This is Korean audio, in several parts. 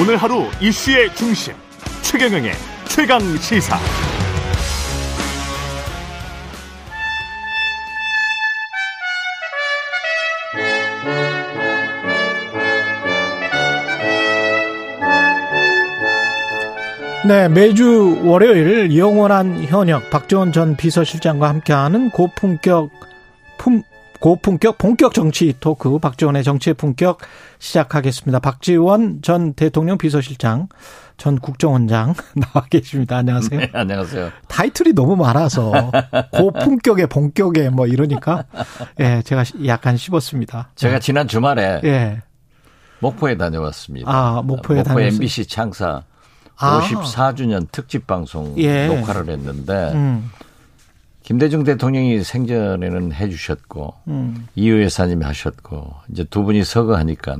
오늘 하루 이슈의 중심 최경영의 최강 시사. 네, 매주 월요일 영원한 현역 박지원 전 비서실장과 함께하는 고품격 품 고품격 본격 정치 토크 박지원의 정치의 품격 시작하겠습니다. 박지원 전 대통령 비서실장 전 국정원장 나와 계십니다. 안녕하세요. 네, 안녕하세요. 타이틀이 너무 많아서 고품격의 본격에 뭐 이러니까 예, 제가 약간 씹었습니다. 제가 지난 주말에 예. 목포에 다녀왔습니다. 아, 목포에 목포 다녀왔어요? MBC 창사 아. 54주년 특집 방송 예. 녹화를 했는데 음. 김대중 대통령이 생전에는 해주셨고 음. 이유 여사님이 하셨고 이제 두 분이 서거하니까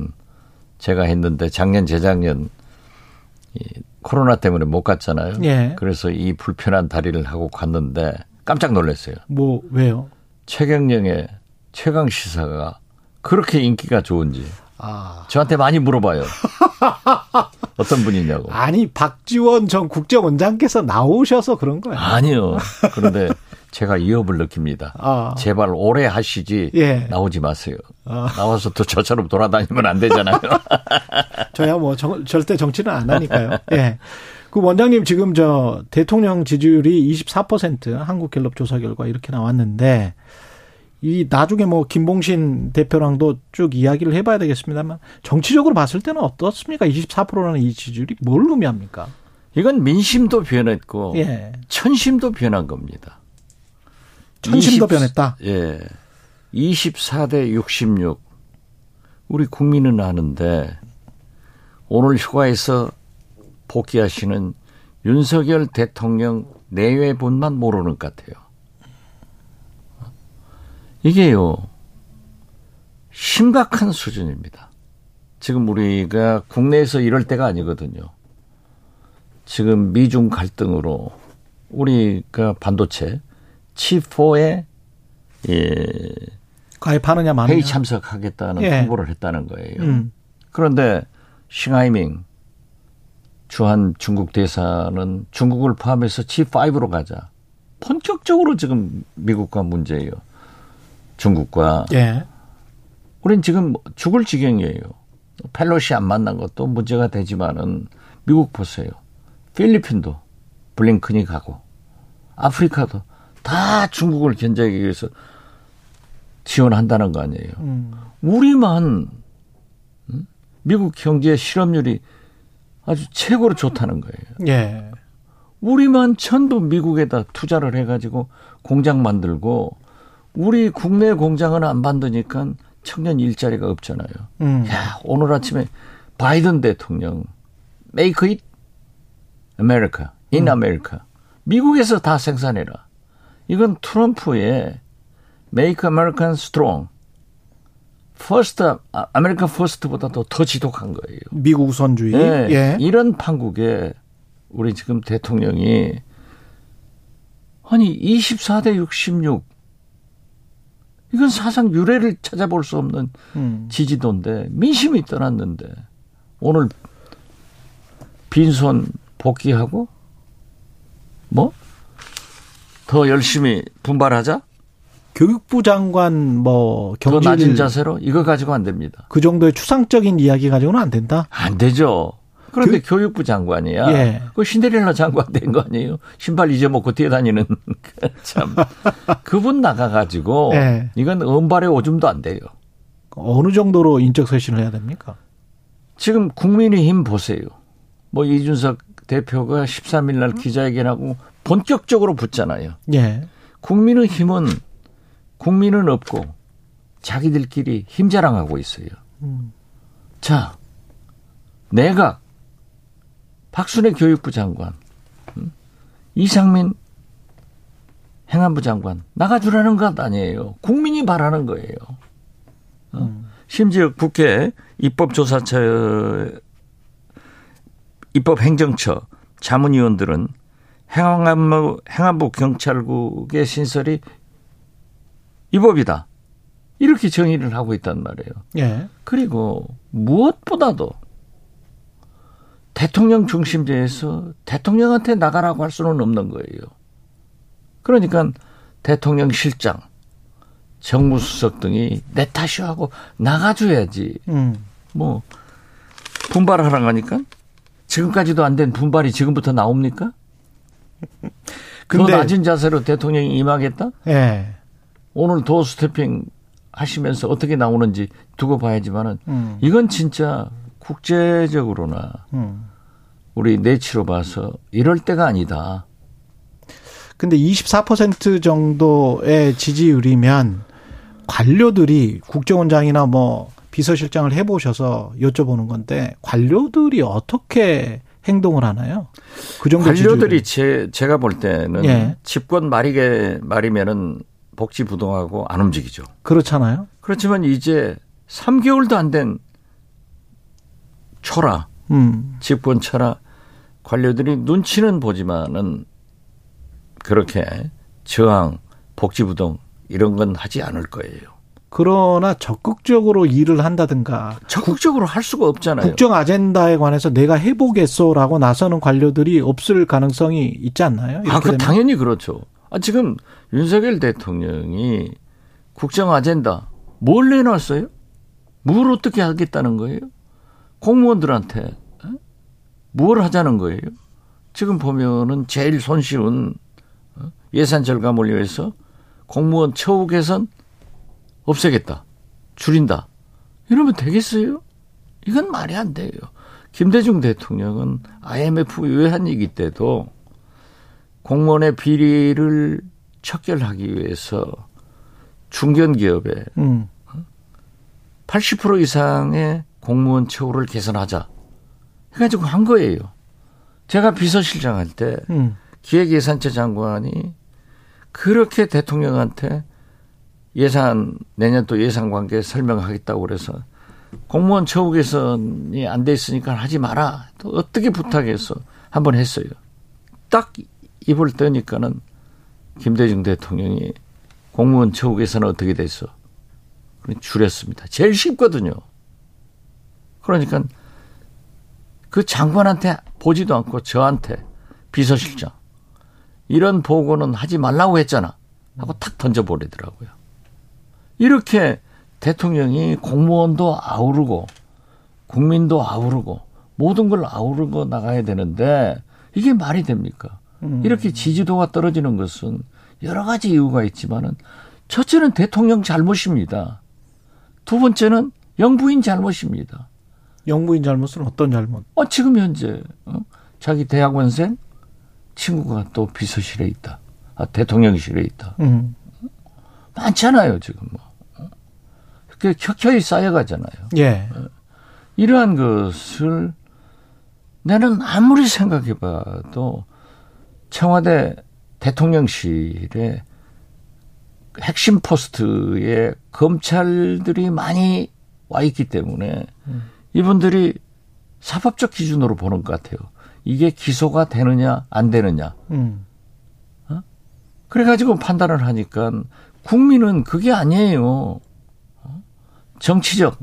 제가 했는데 작년 재작년 이 코로나 때문에 못 갔잖아요. 예. 그래서 이 불편한 다리를 하고 갔는데 깜짝 놀랐어요. 뭐 왜요? 최경령의 최강 시사가 그렇게 인기가 좋은지 아. 저한테 많이 물어봐요. 어떤 분이냐고. 아니 박지원 전 국정원장께서 나오셔서 그런 거예요. 아니요. 그런데 제가 위협을 느낍니다. 아. 제발 오래 하시지 예. 나오지 마세요. 아. 나와서 또 저처럼 돌아다니면 안 되잖아요. 저야 뭐 정- 절대 정치는 안 하니까요. 예. 그 원장님 지금 저 대통령 지지율이 24% 한국갤럽 조사 결과 이렇게 나왔는데 이 나중에 뭐 김봉신 대표랑도 쭉 이야기를 해봐야 되겠습니다만 정치적으로 봤을 때는 어떻습니까? 24%라는 이 지지율이 뭘 의미합니까? 이건 민심도 변했고 예. 천심도 변한 겁니다. 천심도 20 변했다. 예. 24대 66. 우리 국민은 아는데 오늘 휴가에서 복귀하시는 윤석열 대통령 내외분만 모르는 것 같아요. 이게요. 심각한 수준입니다. 지금 우리가 국내에서 이럴 때가 아니거든요. 지금 미중 갈등으로 우리가 반도체 칩4에 예, 가입하느냐 마느냐. 회의 참석하겠다는 예. 통보를 했다는 거예요. 음. 그런데 싱하이밍 주한 중국 대사는 중국을 포함해서 G5로 가자. 본격적으로 지금 미국과 문제예요. 중국과 예. 우린 지금 죽을 지경이에요. 펠로시 안 만난 것도 문제가 되지만은 미국 보세요. 필리핀도 블링컨이 가고 아프리카도 다 중국을 견제하기 위해서 지원한다는 거 아니에요. 음. 우리만 음? 미국 경제 실업률이 아주 최고로 좋다는 거예요. 예. 우리만 전부 미국에다 투자를 해가지고 공장 만들고 우리 국내 공장은 안 만드니까 청년 일자리가 없잖아요. 음. 야 오늘 아침에 바이든 대통령 Make it America in America 미국에서 다 생산해라. 이건 트럼프의 Make American Strong First America First보다도 더 지독한 거예요. 미국 우선주의. 예, 예. 이런 판국에 우리 지금 대통령이 아니 24대 66 이건 사상 유례를 찾아볼 수 없는 음. 지지도인데 민심이 떠났는데 오늘 빈손 복귀하고 뭐 더 열심히 분발하자 교육부 장관 뭐더 경질 낮은 자세로 이거 가지고 안 됩니다. 그 정도의 추상적인 이야기 가지고는 안 된다. 안 되죠. 그런데 교 육, 부 장관이야. 예. 그 신데렐라 장관 된 거 아니에요? 신발 잊어먹고 뛰어다니는 참 그분 나가가지고 예. 이건 은발의 오줌도 안 돼요. 어느 정도로 인적 쇄신을 해야 됩니까? 지금 국민의힘 보세요. 뭐 이준석 대표가 13일 날 기자회견하고 본격적으로 붙잖아요. 예. 국민의힘은 국민은 없고 자기들끼리 힘 자랑하고 있어요. 음. 자, 내가 박순애 교육부 장관, 음? 이상민 행안부 장관 나가주라는 것 아니에요. 국민이 바라는 거예요. 어? 심지어 국회 입법조사처, 입법행정처 자문위원들은 행안부, 행안부 경찰국의 신설이 위법이다. 이렇게 정의를 하고 있단 말이에요. 예. 그리고 무엇보다도 대통령 중심제에서 대통령한테 나가라고 할 수는 없는 거예요. 그러니까 대통령 실장, 정무수석 등이 내 탓이 하고 나가줘야지. 음. 뭐 분발하라고 하니까 지금까지도 안 된 분발이 지금부터 나옵니까? 근데- 더 낮은 자세로 대통령이 임하겠다? 예. 오늘 도 스태핑 하시면서 어떻게 나오는지 두고 봐야지만은 음. 이건 진짜 국제적으로나 음. 우리 내치로 봐서 이럴 때가 아니다. 근데 24% 정도의 지지율이면 관료들이 국정원장이나 뭐 비서실장을 해보셔서 여쭤보는 건데 관료들이 어떻게 행동을 하나요? 그 정도 관료들이. 제, 제가 볼 때는 예. 집권 말이게 말이면은 복지 부동하고 안 움직이죠. 그렇잖아요. 그렇지만 이제 3개월도 안 된 초라 음. 집권 초라 관료들이 눈치는 보지만은 그렇게 저항 복지 부동 이런 건 하지 않을 거예요. 그러나 적극적으로 일을 한다든가 적극적으로 할 수가 없잖아요. 국정 아젠다에 관해서 내가 해보겠소라고 나서는 관료들이 없을 가능성이 있지 않나요? 아, 그? 당연히 그렇죠. 아, 지금 윤석열 대통령이 국정 아젠다 뭘 내놨어요? 뭘 어떻게 하겠다는 거예요? 공무원들한테 에? 뭘 하자는 거예요? 지금 보면은 제일 손쉬운 어? 예산 절감을 위해서 공무원 처우 개선 없애겠다. 줄인다. 이러면 되겠어요? 이건 말이 안 돼요. 김대중 대통령은 IMF 외환위기 때도 공무원의 비리를 척결하기 위해서 중견기업에 음. 80% 이상의 공무원 처우를 개선하자. 해가지고 한 거예요. 제가 비서실장 할때 음. 기획예산처 장관이 그렇게 대통령한테 예산 내년 또 예산 관계 설명하겠다고 그래서 공무원 처우 개선이 안 돼 있으니까 하지 마라. 또 어떻게 부탁해서 한번 했어요. 딱 입을 떠니까는 김대중 대통령이 공무원 처우 개선은 어떻게 됐어? 줄였습니다. 제일 쉽거든요. 그러니까 그 장관한테 보지도 않고 저한테 비서실장 이런 보고는 하지 말라고 했잖아. 하고 탁 던져버리더라고요. 이렇게 대통령이 공무원도 아우르고 국민도 아우르고 모든 걸 아우르고 나가야 되는데 이게 말이 됩니까? 이렇게 지지도가 떨어지는 것은 여러 가지 이유가 있지만은 첫째는 대통령 잘못입니다. 두 번째는 영부인 잘못입니다. 영부인 잘못은 어떤 잘못? 어, 지금 현재 어? 자기 대학원생 친구가 또 비서실에 있다. 아, 대통령실에 있다. 음. 많잖아요, 지금 뭐. 어? 그 켜켜이 쌓여가잖아요. 예. 이러한 것을 나는 아무리 생각해봐도 청와대 대통령실에 핵심 포스트에 검찰들이 많이 와 있기 때문에 이분들이 사법적 기준으로 보는 것 같아요. 이게 기소가 되느냐 안 되느냐. 음. 그래가지고 판단을 하니까 국민은 그게 아니에요. 어? 정치적,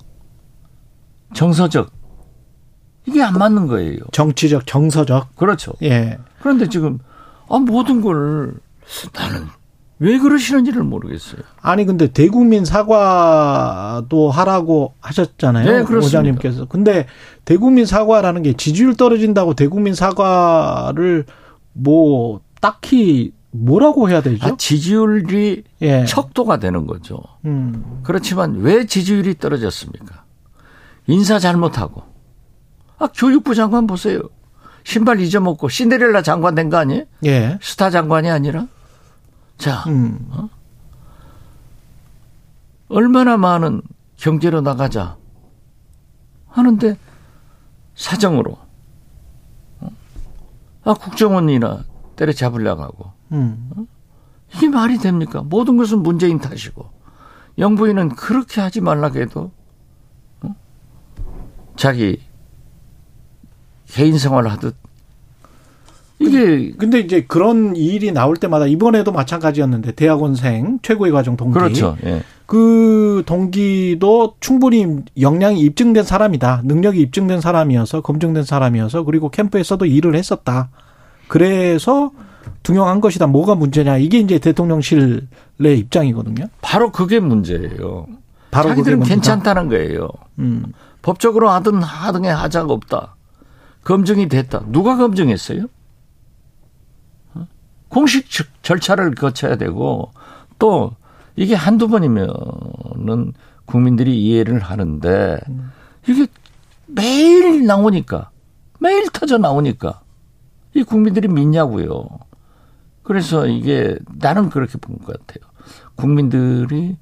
정서적 이게 안 맞는 거예요. 정치적, 정서적. 그렇죠. 예. 그런데 지금 아 모든 걸 나는 왜 그러시는지를 모르겠어요. 아니 근데 대국민 사과도 하라고 하셨잖아요. 네, 그렇습니다. 오자님께서. 근데 대국민 사과라는 게 지지율 떨어진다고 대국민 사과를 뭐 딱히 뭐라고 해야 되죠? 아, 지지율이 예. 척도가 되는 거죠. 음. 그렇지만 왜 지지율이 떨어졌습니까? 인사 잘못하고. 아, 교육부 장관 보세요. 신발 잊어먹고 신데렐라 장관 된 거 아니에요? 예. 스타 장관이 아니라? 자, 음. 얼마나 많은 경제로 나가자 하는데 사정으로 어? 아 국정원이나 때려잡으려고 하고 음. 이게 말이 됩니까? 모든 것은 문재인 탓이고 영부인은 그렇게 하지 말라고 해도 어? 자기 개인 생활을 하듯 이게 근데 이제 그런 일이 나올 때마다 이번에도 마찬가지였는데 대학원생 최고의 과정 동기 그렇죠. 예. 그 동기도 충분히 역량이 입증된 사람이다. 능력이 입증된 사람이어서 검증된 사람이어서 그리고 캠프에서도 일을 했었다. 그래서 등용한 것이다. 뭐가 문제냐? 이게 이제 대통령실의 입장이거든요. 바로 그게 문제예요. 바로 자기들은 괜찮다는 거예요. 음. 법적으로 하든 하등의 하자가 없다. 검증이 됐다. 누가 검증했어요? 어? 공식 절차를 거쳐야 되고 또 이게 한두 번이면은 국민들이 이해를 하는데 이게 매일 나오니까 매일 터져 나오니까 이 국민들이 믿냐고요. 그래서 이게 나는 그렇게 본 것 같아요. 국민들이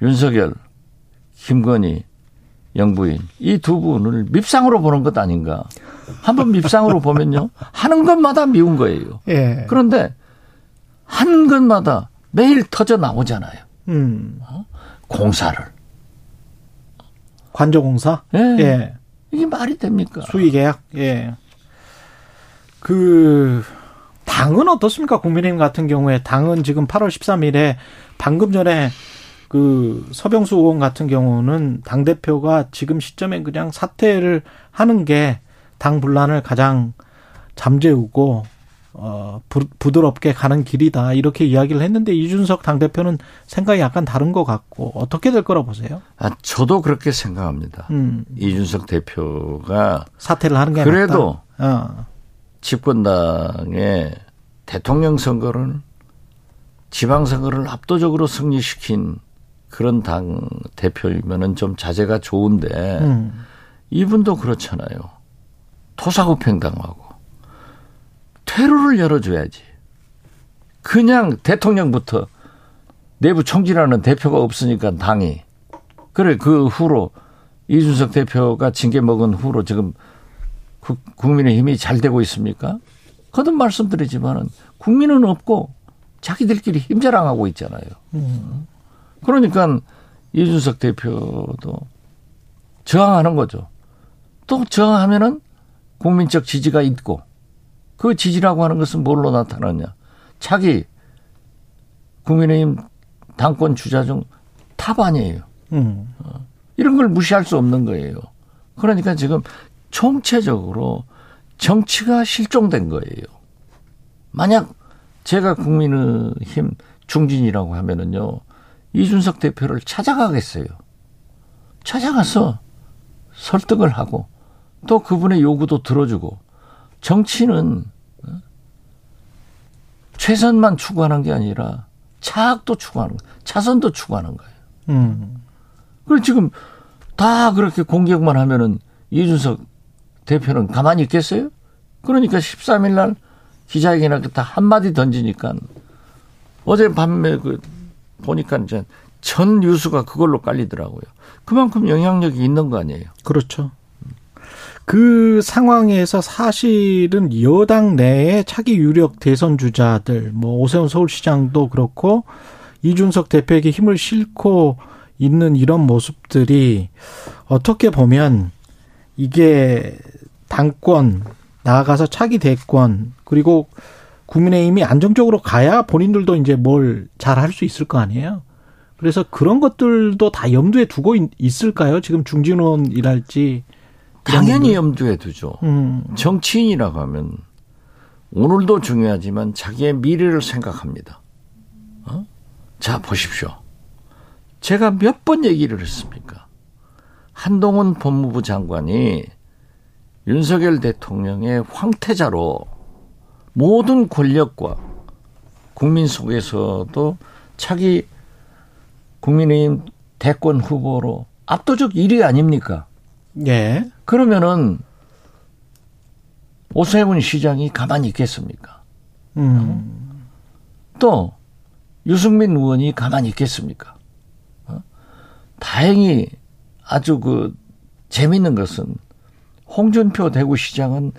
윤석열, 김건희, 영부인 이 두 분을 밉상으로 보는 것 아닌가. 한번 밉상으로 보면요. 하는 것마다 미운 거예요. 예. 그런데 하는 것마다 매일 터져 나오잖아요. 음. 어? 공사를. 관저공사? 예. 예. 이게 말이 됩니까? 수의 계약? 예. 그, 당은 어떻습니까? 국민의힘 같은 경우에 당은 지금 8월 13일에 방금 전에 그 서병수 의원 같은 경우는 당 대표가 지금 시점에 그냥 사퇴를 하는 게 당 분란을 가장 잠재우고 어 부, 부드럽게 가는 길이다 이렇게 이야기를 했는데 이준석 당 대표는 생각이 약간 다른 것 같고 어떻게 될 거라 보세요? 아, 저도 그렇게 생각합니다. 음, 이준석 대표가 사퇴를 하는 게 그래도. 어. 집권당의 대통령 선거를 지방선거를 압도적으로 승리시킨 그런 당 대표이면은 좀 자제가 좋은데 음. 이분도 그렇잖아요. 토사구팽 당하고 퇴로를 열어줘야지. 그냥 대통령부터 내부 총질하는 대표가 없으니까 당이 그래 그 후로 이준석 대표가 징계 먹은 후로 지금 국- 국민의 힘이 잘 되고 있습니까? 거듭 말씀드리지만은 국민은 없고 자기들끼리 힘자랑하고 있잖아요. 그러니까 이준석 대표도 저항하는 거죠. 또 저항하면은 국민적 지지가 있고 그 지지라고 하는 것은 뭘로 나타나냐? 자기 국민의힘 당권 주자 중 탑 아니에요. 음. 이런 걸 무시할 수 없는 거예요. 그러니까 지금 총체적으로 정치가 실종된 거예요. 만약 제가 국민의힘 중진이라고 하면은요, 이준석 대표를 찾아가겠어요. 찾아가서 설득을 하고 또 그분의 요구도 들어주고 정치는 어? 최선만 추구하는 게 아니라 차악도 추구하는 거예요. 차선도 추구하는 거예요. 음. 그리고 지금 다 그렇게 공격만 하면은 이준석 대표는 가만히 있겠어요? 그러니까 13일 날 기자회견할 때 한마디 던지니까 어제 밤에 그 보니까 이제 전 뉴스가 그걸로 깔리더라고요. 그만큼 영향력이 있는 거 아니에요. 그렇죠. 그 상황에서 사실은 여당 내에 차기 유력 대선 주자들, 뭐 오세훈 서울시장도 그렇고 이준석 대표에게 힘을 싣고 있는 이런 모습들이 어떻게 보면 이게 당권 나아가서 차기 대권 그리고 국민의힘이 안정적으로 가야 본인들도 이제 뭘 잘 할 수 있을 거 아니에요. 그래서 그런 것들도 다 염두에 두고 있- 있을까요? 지금 중진원이랄지 당연히 염두에 두죠. 음, 정치인이라고 하면 오늘도 중요하지만 자기의 미래를 생각합니다. 어? 자, 보십시오. 제가 몇 번 얘기를 했습니까? 한동훈 법무부 장관이 윤석열 대통령의 황태자로 모든 권력과 국민 속에서도 차기 국민의힘 대권 후보로 압도적 1위 아닙니까? 예. 그러면은 오세훈 시장이 가만히 있겠습니까? 음, 또 유승민 의원이 가만히 있겠습니까? 어? 다행히 아주 그 재밌는 것은 홍준표 대구시장은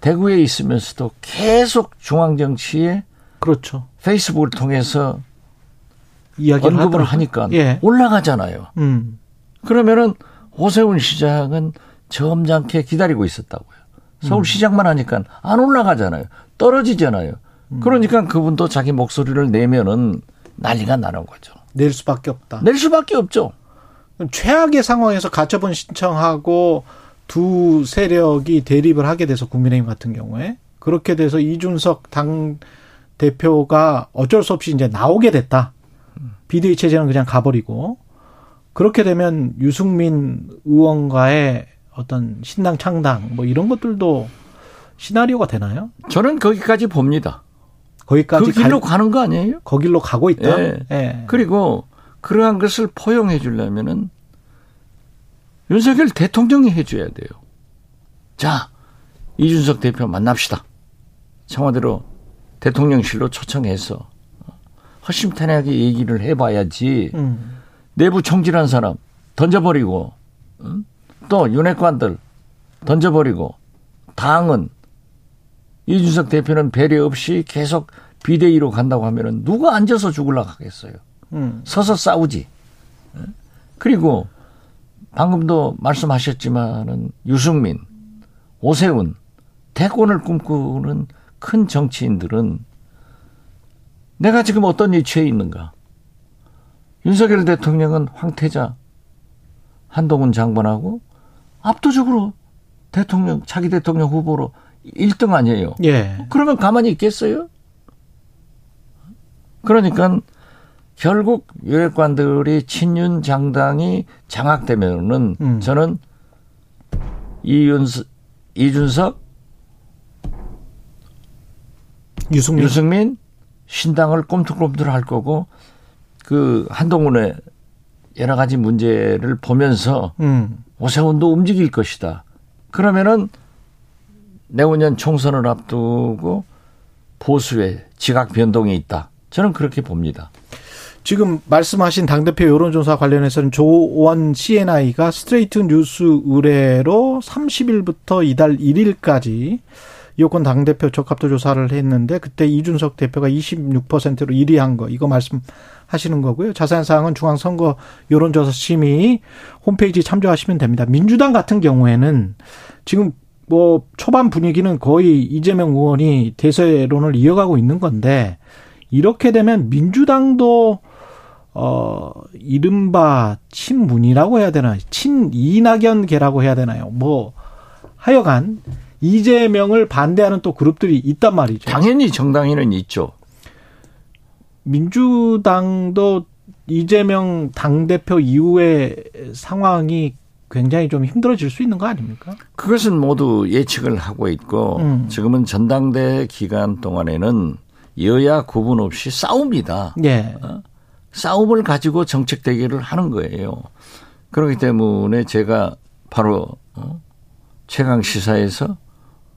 대구에 있으면서도 계속 중앙정치에 그렇죠. 페이스북을 통해서 이야기를 언급을 하더라고요. 하니까 예. 올라가잖아요. 음, 그러면은 오세훈 시장은 점잖게 기다리고 있었다고요. 서울시장만 하니까 안 올라가잖아요. 떨어지잖아요. 그러니까 그분도 자기 목소리를 내면은 난리가 나는 거죠. 낼 수밖에 없다. 낼 수밖에 없죠. 최악의 상황에서 가처분 신청하고 두 세력이 대립을 하게 돼서 국민의힘 같은 경우에 그렇게 돼서 이준석 당 대표가 어쩔 수 없이 이제 나오게 됐다. 비대위 체제는 그냥 가버리고 그렇게 되면 유승민 의원과의 어떤 신당 창당 뭐 이런 것들도 시나리오가 되나요? 저는 거기까지 봅니다. 거기까지 그 길로 갈, 가는 거 아니에요? 거길로 가고 있다. 예. 예. 그리고 그러한 것을 포용해 주려면은 윤석열 대통령이 해줘야 돼요. 자, 이준석 대표 만납시다. 청와대로 대통령실로 초청해서 허심탄회하게 얘기를 해봐야지 음. 내부 총질한 사람 던져버리고 응? 또 윤핵관들 던져버리고 당은 이준석 대표는 배려 없이 계속 비대위로 간다고 하면은 누가 앉아서 죽을라 하겠어요. 음. 서서 싸우지. 응? 그리고 방금도 말씀하셨지만은 유승민, 오세훈, 대권을 꿈꾸는 큰 정치인들은 내가 지금 어떤 위치에 있는가? 윤석열 대통령은 황태자, 한동훈 장관하고 압도적으로 대통령, 차기 대통령 후보로 1등 아니에요. 예. 그러면 가만히 있겠어요? 그러니까 결국 유력관들이 친윤 장당이 장악되면은 음. 저는 이윤석, 이준석, 유승민. 유승민 신당을 꼼틀꼼틀 할 거고 그 한동훈의 여러 가지 문제를 보면서 음. 오세훈도 움직일 것이다. 그러면은 내후년 총선을 앞두고 보수의 지각 변동이 있다. 저는 그렇게 봅니다. 지금 말씀하신 당대표 여론조사 관련해서는 조원 CNI가 스트레이트 뉴스 의뢰로 30일부터 이달 1일까지 여권 당대표 적합도 조사를 했는데 그때 이준석 대표가 26%로 1위 한 거 이거 말씀하시는 거고요. 자세한 사항은 중앙선거 여론조사 심의 홈페이지 참조하시면 됩니다. 민주당 같은 경우에는 지금 뭐 초반 분위기는 거의 이재명 의원이 대세론을 이어가고 있는 건데 이렇게 되면 민주당도 어 이른바 친문이라고 해야 되나 친 이낙연계라고 해야 되나요? 뭐 하여간 이재명을 반대하는 또 그룹들이 있단 말이죠. 당연히 정당에는 있죠. 민주당도 이재명 당대표 이후의 상황이 굉장히 좀 힘들어질 수 있는 거 아닙니까? 그것은 모두 예측을 하고 있고 음. 지금은 전당대 기간 동안에는 여야 구분 없이 싸웁니다. 예. 싸움을 가지고 정책 대결을 하는 거예요. 그렇기 때문에 제가 바로 어? 최강 시사에서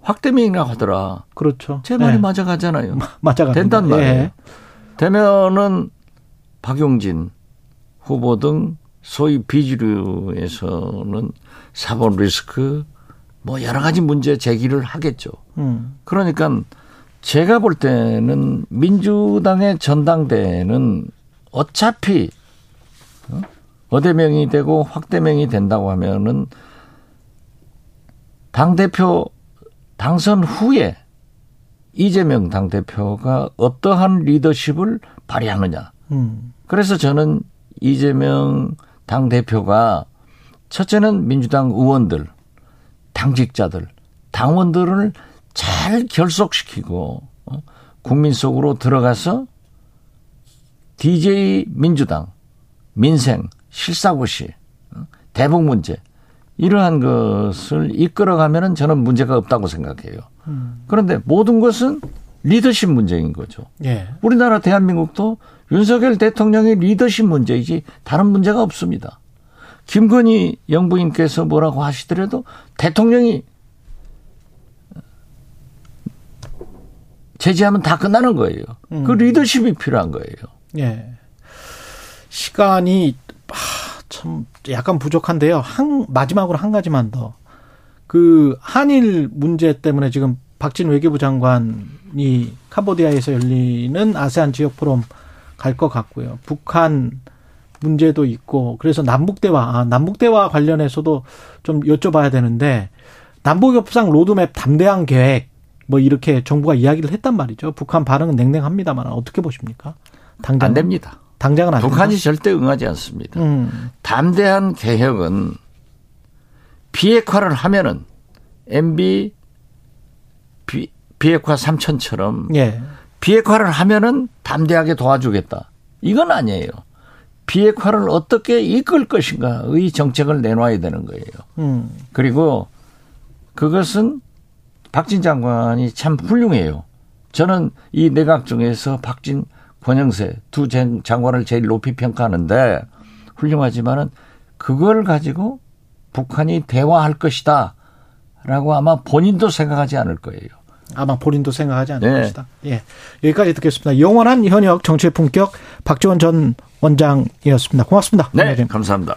확대명이라 하더라. 그렇죠. 제 말이 예. 맞아가잖아요. 맞아가 된단 말이에요. 되면은 박용진 후보 등 소위 비주류에서는 사법 리스크 뭐 여러 가지 문제 제기를 하겠죠. 음. 그러니까 제가 볼 때는 민주당의 전당대회는 어차피 어? 어대명이 되고 확대명이 된다고 하면은 당대표 당선 후에 이재명 당대표가 어떠한 리더십을 발휘하느냐. 음. 그래서 저는 이재명 당대표가 첫째는 민주당 의원들, 당직자들, 당원들을 잘 결속시키고 어? 국민 속으로 들어가서 DJ 민주당, 민생, 실사고시, 어? 대북 문제 이러한 것을 이끌어가면은 저는 문제가 없다고 생각해요. 그런데 모든 것은 리더십 문제인 거죠. 예. 우리나라 대한민국도 윤석열 대통령의 리더십 문제이지 다른 문제가 없습니다. 김건희 영부인께서 뭐라고 하시더라도 대통령이 제지하면 다 끝나는 거예요. 그 리더십이 필요한 거예요. 예. 시간이 아, 참 약간 부족한데요. 한 마지막으로 한 가지만 더. 그 한일 문제 때문에 지금 박진 외교부 장관이 캄보디아에서 열리는 아세안 지역 포럼 갈 것 같고요. 북한 문제도 있고 그래서 남북 대화 아, 남북 대화 관련해서도 좀 여쭤봐야 되는데 남북 협상 로드맵 담대한 계획 뭐 이렇게 정부가 이야기를 했단 말이죠. 북한 반응은 냉랭합니다만 어떻게 보십니까? 당장 안 됩니다. 당장은 안 북한이 된다? 절대 응하지 않습니다. 음. 담대한 개혁은 비핵화를 하면은 MB 비, 비핵화 3천처럼 예. 비핵화를 하면은 담대하게 도와주겠다. 이건 아니에요. 비핵화를 어떻게 이끌 것인가의 정책을 내놔야 되는 거예요. 음. 그리고 그것은 박진 장관이 참 훌륭해요. 저는 이 내각 중에서 박진, 권영세 두 장- 장관을 제일 높이 평가하는데 훌륭하지만은 그걸 가지고 북한이 대화할 것이다. 라고 아마 본인도 생각하지 않을 거예요. 아마 본인도 생각하지 않을 네. 것이다. 예. 여기까지 듣겠습니다. 영원한 현역 정치의 품격 박지원 전 원장이었습니다. 고맙습니다. 네, 원장님. 감사합니다.